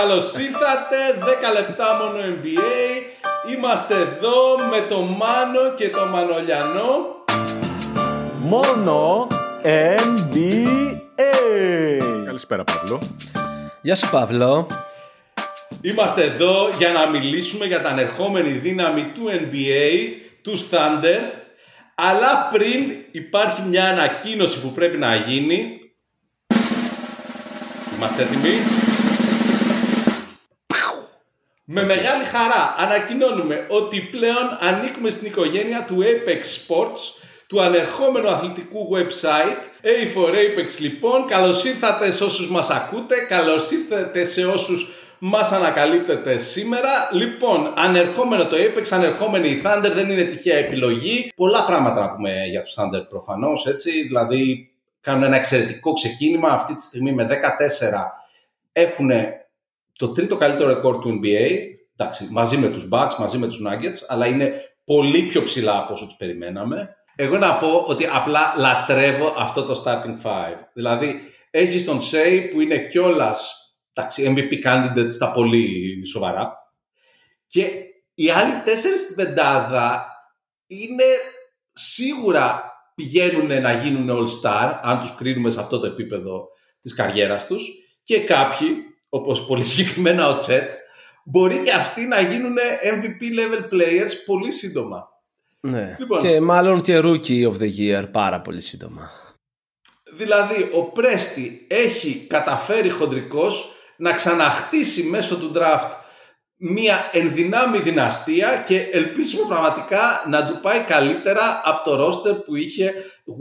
καλώς ήρθατε. 10 λεπτά μόνο NBA. Είμαστε εδώ με το Μάνο και το Μανολιανό. Μόνο NBA. Καλησπέρα Παύλο. Γεια σου Παύλο. Είμαστε εδώ για να μιλήσουμε για την ανερχόμενη δύναμη του NBA, του Thunder. Αλλά πριν υπάρχει μια ανακοίνωση που πρέπει να γίνει. Είμαστε έτοιμοι; Με μεγάλη χαρά ανακοινώνουμε ότι πλέον ανήκουμε στην οικογένεια του Apex Sports, του ανερχόμενου αθλητικού website A4 Apex λοιπόν. Καλώς ήρθατε σε όσους μας ακούτε, καλώς ήρθατε σε όσους μας ανακαλύπτετε σήμερα. Λοιπόν, ανερχόμενο το Apex, ανερχόμενη η Thunder δεν είναι τυχαία επιλογή. Πολλά πράγματα να πούμε για τους Thunder προφανώς, έτσι. Δηλαδή, κάνουν ένα εξαιρετικό ξεκίνημα αυτή τη στιγμή με 14 έχουν το τρίτο καλύτερο ρεκόρ του NBA, εντάξει, μαζί με τους Bucks, μαζί με τους Nuggets, αλλά είναι πολύ πιο ψηλά από όσο τους περιμέναμε. Εγώ να πω ότι απλά λατρεύω αυτό το starting five. Δηλαδή, έχεις τον Shea που είναι κιόλας MVP candidate στα πολύ σοβαρά και οι άλλοι τέσσερις στην πεντάδα είναι σίγουρα πηγαίνουν να γίνουν all-star, αν τους κρίνουμε σε αυτό το επίπεδο της καριέρας τους και κάποιοι όπως πολύ συγκεκριμένα ο Τσέτ, μπορεί και αυτοί να γίνουν MVP level players πολύ σύντομα. Ναι. Λοιπόν, και μάλλον και rookie of the year πάρα πολύ σύντομα. Δηλαδή, ο Πρέστη έχει καταφέρει χοντρικός να ξαναχτίσει μέσω του draft μια ενδυνάμει δυναστεία και ελπίζουμε πραγματικά να του πάει καλύτερα από το ρόστερ που είχε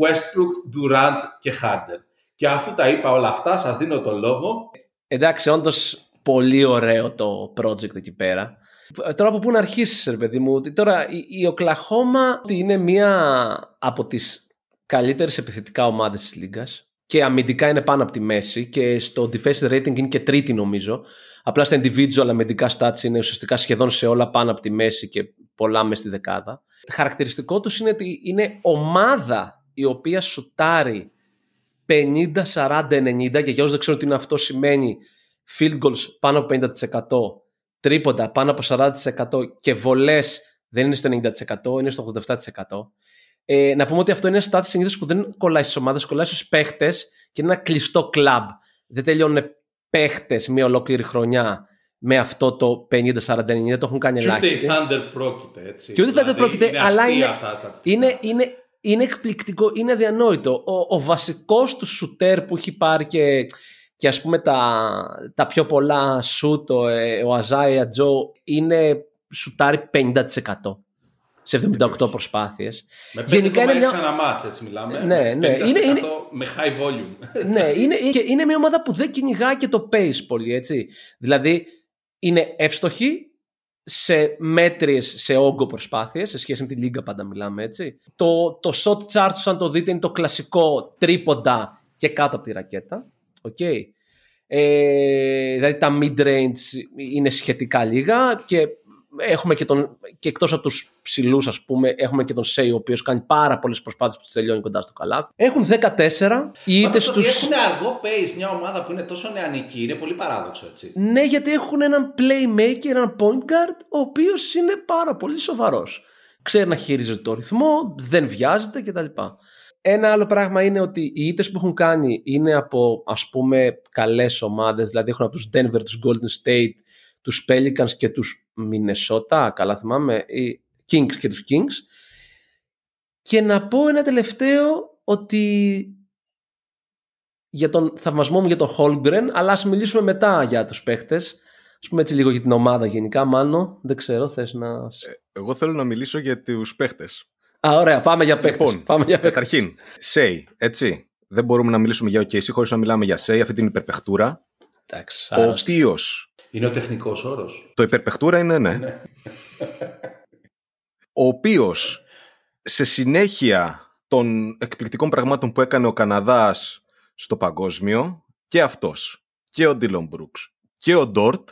Westbrook, Durant και Harden. Και αφού τα είπα όλα αυτά, σας δίνω το λόγο. Εντάξει, όντως πολύ ωραίο το project εκεί πέρα. Τώρα από πού να αρχίσεις, ρε παιδί μου, τώρα η, η Οκλαχώμα είναι μία από τις καλύτερες επιθετικά ομάδες της Λίγκας και αμυντικά είναι πάνω από τη μέση και στο defensive rating είναι και τρίτη νομίζω. Απλά στα individual αμυντικά stats είναι ουσιαστικά σχεδόν σε όλα πάνω από τη μέση και πολλά μέσα στη δεκάδα. Χαρακτηριστικό τους είναι ότι είναι ομάδα η οποία σουτάρει 50, 40, 90 και για όσους δεν ξέρουν τι είναι αυτό σημαίνει field goals πάνω από 50%, τρίποντα πάνω από 40% και βολές δεν είναι στο 90% είναι στο 87%. Ε, να πούμε ότι αυτό είναι ένα stats συνήθως που δεν κολλάει στις ομάδες, κολλάει στους παίχτες και είναι ένα κλειστό κλαμπ. Δεν τελειώνουν παίχτες μια ολόκληρη χρονιά με αυτό το 50-40-90, το έχουν κάνει ελάχιστοι. Και ούτε η Thunder πρόκειται έτσι. Και ούτε η Thunder δηλαδή, πρόκειται, αλλά είναι, είναι, είναι, είναι εκπληκτικό, είναι αδιανόητο. Ο, ο βασικός του σουτέρ που έχει πάρει και, και ας πούμε τα, τα πιο πολλά σουτ, ο, ε, ο Αζάια Τζο, είναι σουτάρει 50% σε 78 προσπάθειες. Με Γενικά είναι μια... ένα μάτς, έτσι μιλάμε. Ναι, ναι. Είναι, είναι... με high volume. ναι, είναι, είναι μια ομάδα που δεν κυνηγά και το pace πολύ, έτσι. Δηλαδή, είναι εύστοχη, σε μέτριες, σε όγκο προσπάθειες, σε σχέση με τη λίγα πάντα μιλάμε έτσι. Το, το shot chart, αν το δείτε, είναι το κλασικό τρίποντα και κάτω από τη ρακέτα. Okay. Ε, δηλαδή τα mid-range είναι σχετικά λίγα και έχουμε και, τον, και εκτός από τους ψηλούς, ας πούμε, έχουμε και τον Σέι, ο οποίος κάνει πάρα πολλές προσπάθειες που τις τελειώνει κοντά στο καλάθι. Έχουν 14 είτε στους... Έχουν αργό pace μια ομάδα που είναι τόσο νεανική, είναι πολύ παράδοξο έτσι. Ναι, γιατί έχουν έναν playmaker, έναν point guard, ο οποίος είναι πάρα πολύ σοβαρός. Ξέρει να χειρίζεται το ρυθμό, δεν βιάζεται κτλ. Ένα άλλο πράγμα είναι ότι οι ήττες που έχουν κάνει είναι από ας πούμε καλές ομάδες, δηλαδή έχουν από τους Denver, τους Golden State, τους Pelicans και τους Μινεσότα, καλά θυμάμαι, οι Kings και τους Kings. Και να πω ένα τελευταίο ότι για τον θαυμασμό μου για τον Holmgren, αλλά ας μιλήσουμε μετά για τους παίχτες. Ας πούμε έτσι λίγο για την ομάδα γενικά, μάλλον. Δεν ξέρω, θες να... Ε, εγώ θέλω να μιλήσω για τους παίχτες. Α, ωραία, πάμε για παίχτες. Λοιπόν, πάμε για παίχτες. καταρχήν, Σέι, έτσι. Δεν μπορούμε να μιλήσουμε για OKC χωρίς να μιλάμε για Σέι, αυτή την υπερπαιχτούρα. Εντάξει, ο οποίος είναι ο τεχνικός όρος. Το υπερπεχτούρα είναι, ναι. ναι. ο οποίος σε συνέχεια των εκπληκτικών πραγμάτων που έκανε ο Καναδάς στο παγκόσμιο και αυτός και ο Ντίλον Μπρούξ και ο Ντόρτ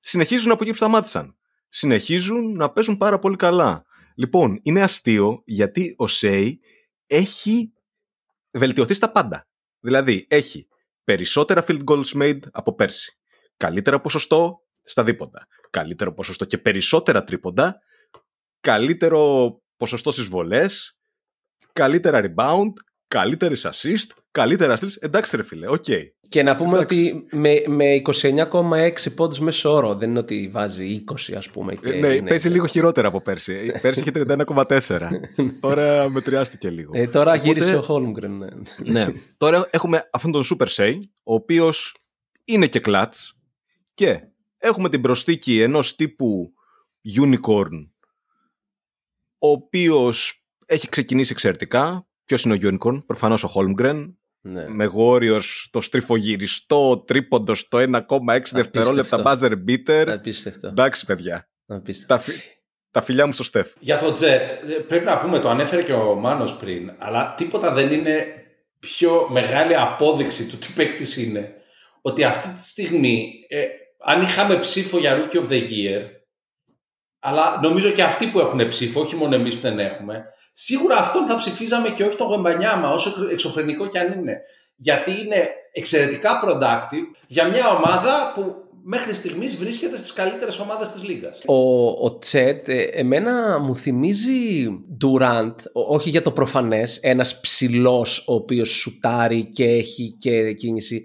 συνεχίζουν από εκεί που σταμάτησαν. Συνεχίζουν να παίζουν πάρα πολύ καλά. Λοιπόν, είναι αστείο γιατί ο Σέι έχει βελτιωθεί στα πάντα. Δηλαδή, έχει περισσότερα field goals made από πέρσι καλύτερο ποσοστό στα δίποντα. Καλύτερο ποσοστό και περισσότερα τρίποντα. Καλύτερο ποσοστό στις βολές. Καλύτερα rebound. Καλύτερες assist. Καλύτερα steals. Εντάξει ρε φίλε, OK. Okay. Και να πούμε ότι με, με 29,6 πόντους μέσω όρο. Δεν είναι ότι βάζει 20, ας πούμε. Και ναι, είναι... παίζει λίγο χειρότερα από πέρσι. πέρσι είχε 31,4. τώρα μετριάστηκε λίγο. Ε, τώρα Οπότε... γύρισε ο Holmgren. Ναι. ναι. Τώρα έχουμε αυτόν τον Super Shai, ο οποίος είναι και clutch. Και έχουμε την προσθήκη ενός τύπου unicorn, ο οποίος έχει ξεκινήσει εξαιρετικά. Ποιος είναι ο unicorn, προφανώς ο Holmgren, ναι. με Warriors το στριφογυριστό τρίποντος στο 1,6 δευτερόλεπτα buzzer beater. Απίστευτο. Εντάξει, παιδιά. Απίστευτο. Τα, τα φιλιά μου στο Στεφ. Για το Jet, πρέπει να πούμε, το ανέφερε και ο Μάνος πριν, αλλά τίποτα δεν είναι πιο μεγάλη απόδειξη του τι παίκτης είναι. Ότι αυτή τη στιγμή, ε, αν είχαμε ψήφο για Rookie of the Year, αλλά νομίζω και αυτοί που έχουν ψήφο, όχι μόνο εμείς που δεν έχουμε, σίγουρα αυτόν θα ψηφίζαμε και όχι τον Γεμπανιάμα, όσο εξωφρενικό κι αν είναι. Γιατί είναι εξαιρετικά productive για μια ομάδα που μέχρι στιγμής βρίσκεται στις καλύτερες ομάδες της Λίγκας. Ο, ο Τσέτ ε, εμένα μου θυμίζει Durant, όχι για το προφανές, ένας ψηλός ο οποίος σουτάρει και έχει και κίνηση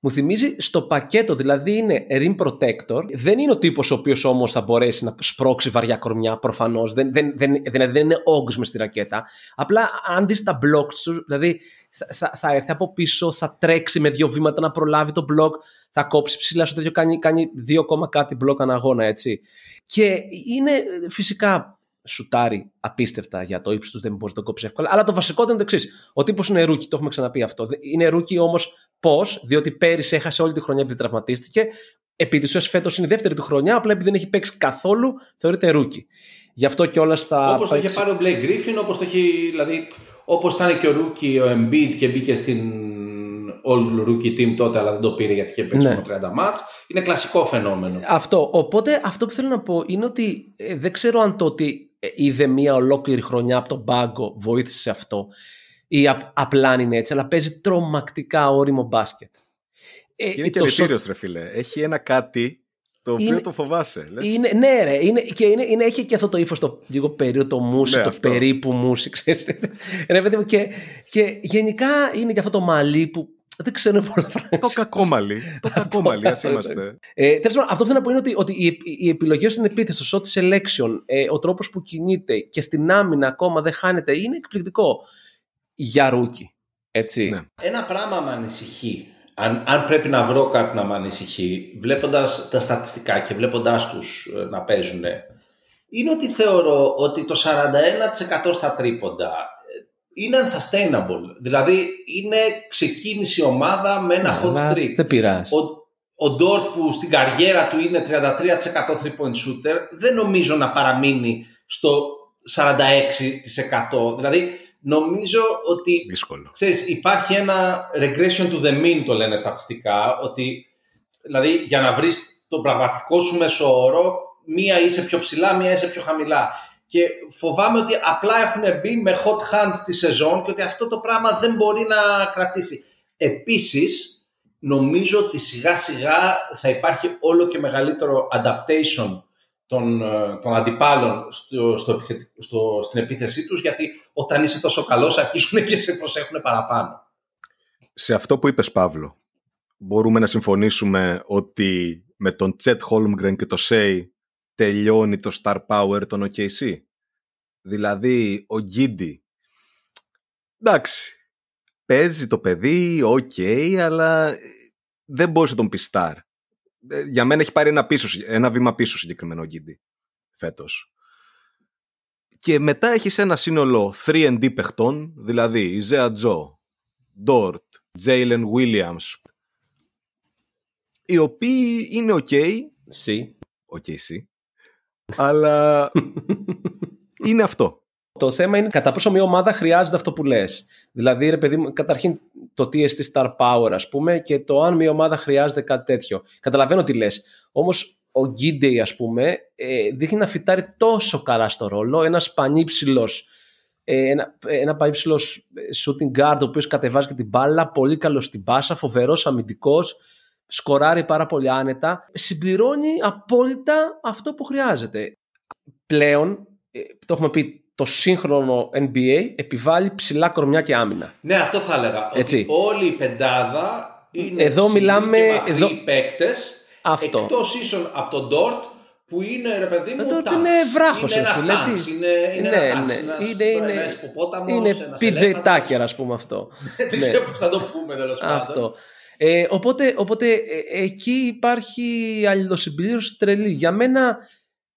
μου θυμίζει στο πακέτο, δηλαδή είναι rim protector. Δεν είναι ο τύπος ο οποίος όμως θα μπορέσει να σπρώξει βαριά κορμιά, προφανώς. Δεν, δεν, δεν, δεν, δεν είναι όγκος μες στη ρακέτα. Απλά αν δεις τα blocks τους, δηλαδή θα, θα, θα, έρθει από πίσω, θα τρέξει με δύο βήματα να προλάβει το block, θα κόψει ψηλά στο τέτοιο, κάνει, κάνει δύο κόμμα κάτι block ανά αγώνα, έτσι. Και είναι φυσικά σουτάρει απίστευτα για το ύψος του, δεν μπορεί να το κόψει εύκολα. Αλλά το βασικό είναι το εξής. Ο τύπος είναι rookie, το έχουμε ξαναπεί αυτό. Είναι rookie όμως πώς, διότι πέρυσι έχασε όλη τη χρονιά επειδή τραυματίστηκε. Επί της ουσίας φέτος είναι η δεύτερη του χρονιά, απλά επειδή δεν έχει παίξει καθόλου, θεωρείται rookie. Γι' αυτό και όλα στα. Όπως το είχε πάρει ο Blake Griffin, όπως το έχει. Δηλαδή, όπως ήταν και ο rookie ο Embiid και μπήκε στην All Rookie Team τότε, αλλά δεν το πήρε γιατί είχε παίξει ναι. 30 ματς. Είναι κλασικό φαινόμενο. Αυτό. Οπότε αυτό που θέλω να πω είναι ότι ε, δεν ξέρω αν το ότι ε, είδε μια ολόκληρη χρονιά από τον πάγκο βοήθησε σε αυτό ή απλά είναι έτσι, αλλά παίζει τρομακτικά όριμο μπάσκετ. Ε, είναι και λυτήριος ρε φίλε. Έχει ένα κάτι το οποίο είναι, το φοβάσαι. Λες. Είναι, ναι, ρε. Είναι, και είναι, είναι, έχει και αυτό το ύφος το λίγο περίοδο, το μουσι, ναι, το αυτό. περίπου μουσι, ρε, και, και γενικά είναι και αυτό το μαλλί που δεν ξέρω πολλά πράγματα. Το κακόμαλι. το κακόμαλι, ας είμαστε. Ε, Τέλος πάντων, αυτό που θέλω να πω είναι ότι, ότι οι, οι επιλογές στην επίθεση, στο shot selection, ε, ο τρόπος που κινείται και στην άμυνα ακόμα δεν χάνεται, είναι εκπληκτικό για rookie. Έτσι. Ναι. Ένα πράγμα με ανησυχεί. Αν, αν πρέπει να βρω κάτι να με ανησυχεί, βλέποντας τα στατιστικά και βλέποντάς τους ε, να παίζουν, είναι ότι θεωρώ ότι το 41% στα τρίποντα είναι unsustainable. Δηλαδή έχει ξεκινήσει η ομάδα με ένα hot streak. Δεν πειράζει. Ο, ο Ντόρτ που στην καριέρα του είναι 33% 3-point shooter δεν νομίζω να παραμείνει στο 46%. Δηλαδή νομίζω ότι Δύσκολο. Ξέρεις, υπάρχει ένα regression to the mean το λένε στατιστικά ότι δηλαδή για να βρεις τον πραγματικό σου μέσο όρο μία είσαι πιο ψηλά, μία είσαι πιο χαμηλά και φοβάμαι ότι απλά έχουν μπει με hot hand στη σεζόν και ότι αυτό το πράγμα δεν μπορεί να κρατήσει. Επίσης, νομίζω ότι σιγά σιγά θα υπάρχει όλο και μεγαλύτερο adaptation των, ε, των αντιπάλων στο, στο, στο, στην επίθεσή τους γιατί όταν είσαι τόσο καλός αρχίζουν και σε προσέχουν παραπάνω. Σε αυτό που είπες Παύλο, μπορούμε να συμφωνήσουμε ότι με τον Τσέτ Holmgren και το Σέι τελειώνει το star power των OKC. Δηλαδή, ο Γκίντι, εντάξει, παίζει το παιδί, OK, okay, αλλά ε, δεν μπορεί να τον πει star. Ε, για μένα έχει πάρει ένα, πίσω, ένα βήμα πίσω συγκεκριμένο ο Γκίντι φέτος. Και μετά έχεις ένα σύνολο 3&D παιχτών, δηλαδή η Ζέα Τζο, Ντόρτ, Τζέιλεν Williams, οι οποίοι είναι OK. Okay, Sí. OK, okay, αλλά είναι αυτό. Το θέμα είναι κατά πόσο μια ομάδα χρειάζεται αυτό που λες. Δηλαδή, ρε παιδί μου, καταρχήν το TST Star Power, ας πούμε, και το αν μια ομάδα χρειάζεται κάτι τέτοιο. Καταλαβαίνω τι λες. Όμως, ο Γκίντεϊ, ας πούμε, ε, δείχνει να φυτάρει τόσο καλά στο ρόλο. Ένας πανύψηλος. Ε, ένα, ένα πανύψηλος shooting guard, ο οποίος κατεβάζει και την μπάλα, πολύ καλός στην πάσα, φοβερός αμυντικός. Σκοράρει πάρα πολύ άνετα, συμπληρώνει απόλυτα αυτό που χρειάζεται. Πλέον, ε, το έχουμε πει, το σύγχρονο NBA επιβάλλει ψηλά κορμιά και άμυνα. Ναι, αυτό θα έλεγα. Έτσι. Ότι όλη η πεντάδα είναι Εδώ ψηλοί μιλάμε- και μακρύ εδώ- παίκτες, Αυτό. Εκτός ίσως από τον Ντόρτ που είναι ρε παιδί μου Ο Dort τάγκς. είναι βράχος, Είναι ρε ένας φίλε, τάγκς, τι. είναι, είναι Ναι, ένας τάγκς, ναι. ένας, Είναι- είναι- ένας υποπόταμος, Είναι ένας PJ ελέφαντας. Tucker, ας πούμε αυτό. Δεν Ναι. ξέρω πώς θα το πούμε τέλος πάντων. Αυτό. Ε, οπότε οπότε ε, εκεί υπάρχει αλληλοσυμπλήρωση τρελή. Για μένα,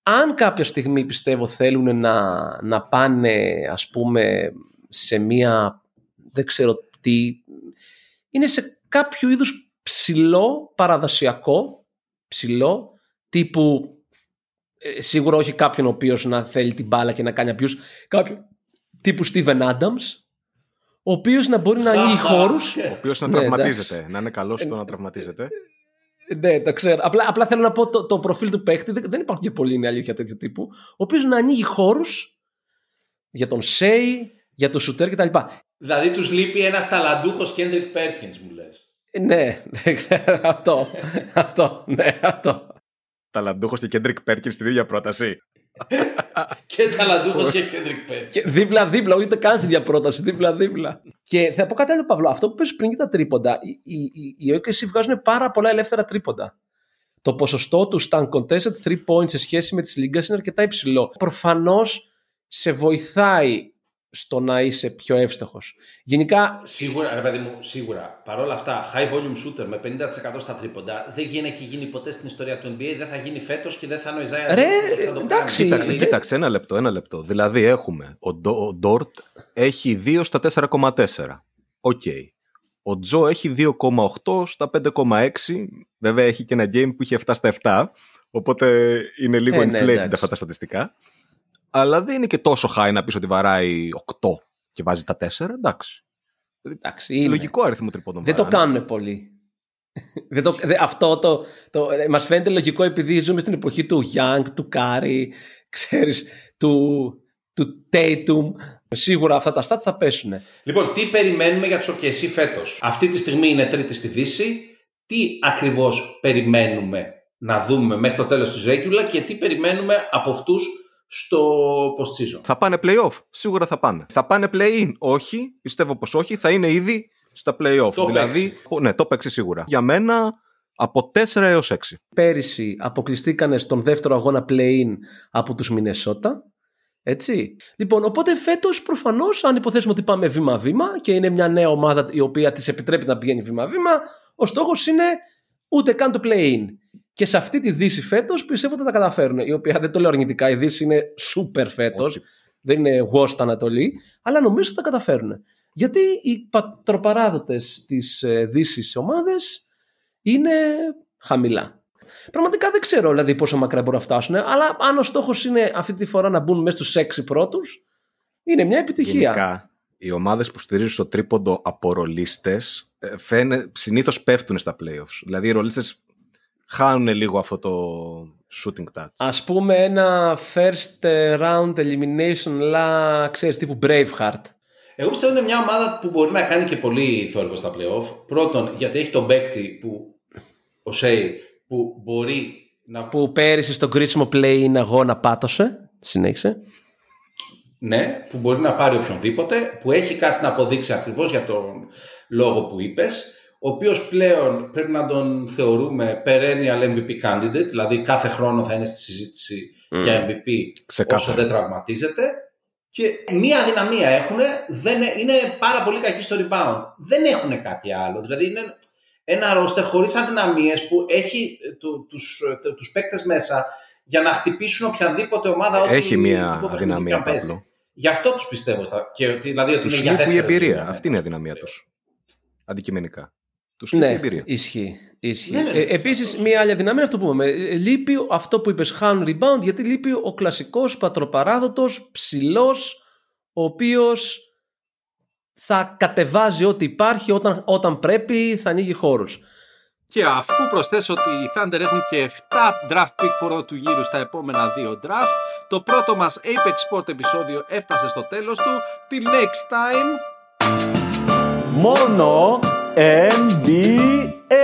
αν κάποια στιγμή πιστεύω θέλουν να, να πάνε ας πούμε σε μία, δεν ξέρω τι, είναι σε κάποιο είδους ψηλό, παραδοσιακό, ψηλό, τύπου ε, σίγουρα όχι κάποιον ο οποίος να θέλει την μπάλα και να κάνει abuse, κάποιον τύπου Steven Adams, ο οποίος να μπορεί να ανοίγει χώρους Ο οποίος να Ναι, τραυματίζεται. Να είναι καλός στο να τραυματίζεται. Ναι, το ξέρω. Απλά, απλά θέλω να πω το, το προφίλ του παίκτη. Δεν, δεν υπάρχουν και πολλοί, είναι αλήθεια, τέτοιου τύπου. Ο οποίος να ανοίγει χώρους για τον Σέι, για τον σουτέρ κτλ. Δηλαδή τους λείπει ένας ταλαντούχος Κέντρικ Πέρκινς μου λες. Ε, Ναι, δεν ξέρω. Αυτό. αυτό. Ναι, αυτό. Ταλαντούχος και Κέντρικ Πέρκινς στην ίδια πρόταση. Και ταλαντούχος και Κέντρικ Πέρκινς. Και δίπλα-δίπλα, όχι το κάνει στην ίδια πρόταση, δίπλα-δίπλα. Και θα πω κάτι άλλο, Παύλο. Αυτό που πες πριν για τα τρίποντα, οι, οι, οι, οι OKC βγάζουν πάρα πολλά ελεύθερα τρίποντα. Το ποσοστό τους στα uncontested 3 points σε σχέση με της λίγκας είναι αρκετά υψηλό. Προφανώς σε βοηθάει στο να είσαι πιο εύστοχος. Γενικά, Σίγουρα, ρε παιδί μου, σίγουρα. Παρ' όλα αυτά, high volume shooter με 50% στα τρίποντα δεν γίνει, έχει γίνει ποτέ στην ιστορία του NBA, δεν θα γίνει φέτος και δεν θα είναι ο Isaiah Ρε, Thomas που θα το εντάξει, κάνει. Κοίταξε, δεν- κοίταξε, ένα λεπτό, ένα λεπτό. Δηλαδή έχουμε, ο, Ντο- ο Ντόρτ έχει 2 στα 4,4. Οκ. Ο Τζο έχει 2,8 στα 5,6. Βέβαια έχει και ένα game που είχε 7 στα 7. Οπότε είναι λίγο Ε, ναι, inflated εντάξει. αυτά τα στατιστικά. Αλλά δεν είναι και τόσο high να πεις ότι βαράει 8 και βάζει τα 4. Εντάξει. εντάξει, είναι. Λογικό αριθμό τριπόντων Δεν το βαράνε. κάνουν πολύ. δεν το, δε- αυτό το, το, ε, μας φαίνεται λογικό επειδή ζούμε στην εποχή του Young, του Κάρι, ξέρεις, του, του Tatum. Σίγουρα αυτά τα stats θα πέσουν. Λοιπόν, τι περιμένουμε για τους OKC φέτος; Αυτή τη στιγμή είναι τρίτη στη Δύση. Τι ακριβώς περιμένουμε να δούμε μέχρι το τέλος της regular και τι περιμένουμε από αυτούς στο post-season. Θα πάνε playoff. Σίγουρα θα πάνε. Θα πάνε play-in. Όχι. Πιστεύω πως όχι. Θα είναι ήδη στα playoff. Το δηλαδή, ναι, το παίξεις σίγουρα. Για μένα από 4 έως 6. Πέρυσι αποκλειστήκανε στον δεύτερο αγώνα play-in από τους Μινεσότα. Έτσι. Λοιπόν, οπότε φέτος προφανώς αν υποθέσουμε ότι πάμε βήμα-βήμα και είναι μια νέα ομάδα η οποία της επιτρέπει να πηγαίνει βήμα-βήμα, ο στόχος είναι ούτε καν το play-in. Και σε αυτή τη Δύση φέτος πιστεύω ότι θα τα καταφέρουν. Η οποία δεν το λέω αρνητικά, η Δύση είναι super φέτος. Όχι. Δεν είναι worst Ανατολή, αλλά νομίζω ότι θα τα καταφέρουν. Γιατί οι πατροπαράδοτες της ε, Δύσης ομάδες είναι χαμηλά. Πραγματικά δεν ξέρω δηλαδή πόσο μακριά μπορούν να φτάσουν, αλλά αν ο στόχος είναι αυτή τη φορά να μπουν μέσα στους 6 πρώτους, είναι μια επιτυχία. Γενικά, οι ομάδες που στηρίζουν στο τρίποντο από ρολίστες ε, φαίνε, συνήθως πέφτουν στα playoffs. Δηλαδή οι ρολίστες χάνουν λίγο αυτό το shooting touch. Α πούμε ένα first round elimination, αλλά ξέρεις τύπου Braveheart. Εγώ πιστεύω είναι μια ομάδα που μπορεί να κάνει και πολύ θόρυβο στα playoff. Πρώτον, γιατί έχει τον παίκτη που, ο Σέι, που μπορεί να Που πέρυσι στο κρίσιμο play-in αγώνα πάτωσε. Συνέχισε. Ναι, που μπορεί να πάρει οποιονδήποτε, που έχει κάτι να αποδείξει ακριβώς για τον λόγο που είπες, ο οποίος πλέον πρέπει να τον θεωρούμε perennial MVP candidate, δηλαδή κάθε χρόνο θα είναι στη συζήτηση Mm. για MVP Ξεκάθαρα. όσο δεν τραυματίζεται. Και μία αδυναμία έχουν, δεν, είναι πάρα πολύ κακοί στο rebound. Δεν έχουν κάτι άλλο. Δηλαδή είναι ένα ρόστερ χωρίς αδυναμίες που έχει ε, του, τους, ε, τους παίκτες μέσα για να χτυπήσουν οποιαδήποτε ομάδα ό,τι Έχει μια τύπο παιχνίδι και αδυναμία, αν παίζει. Παύλο. Γι' αυτό τους πιστεύω. Στα... Και ότι, δηλαδή ότι Τους είναι για λείπει η δεύτερο εμπειρία. γύρο, ναι. Αυτή είναι η αδυναμία τους. Αντικειμενικά. Τους λείπει η Ναι, εμπειρία. ισχύει. ισχύει. Ναι, ναι, ναι, Ε, Επίσης, σωστός. μία άλλη αδυναμία είναι αυτό που είπαμε. Ε, Λείπει αυτό που είπες, χάνουν rebound, γιατί λείπει ο κλασικός πατροπαράδοτος ψηλός, ο οποίος θα κατεβάζει ό,τι υπάρχει όταν, όταν πρέπει, θα ανοίγει χώρους. Και αφού προσθέσω ότι οι Thunder έχουν και 7 draft pick πρώτου γύρου στα επόμενα δύο draft, το πρώτο μας Apex Sport επεισόδιο έφτασε στο τέλος του. Till next time! Μόνο NBA.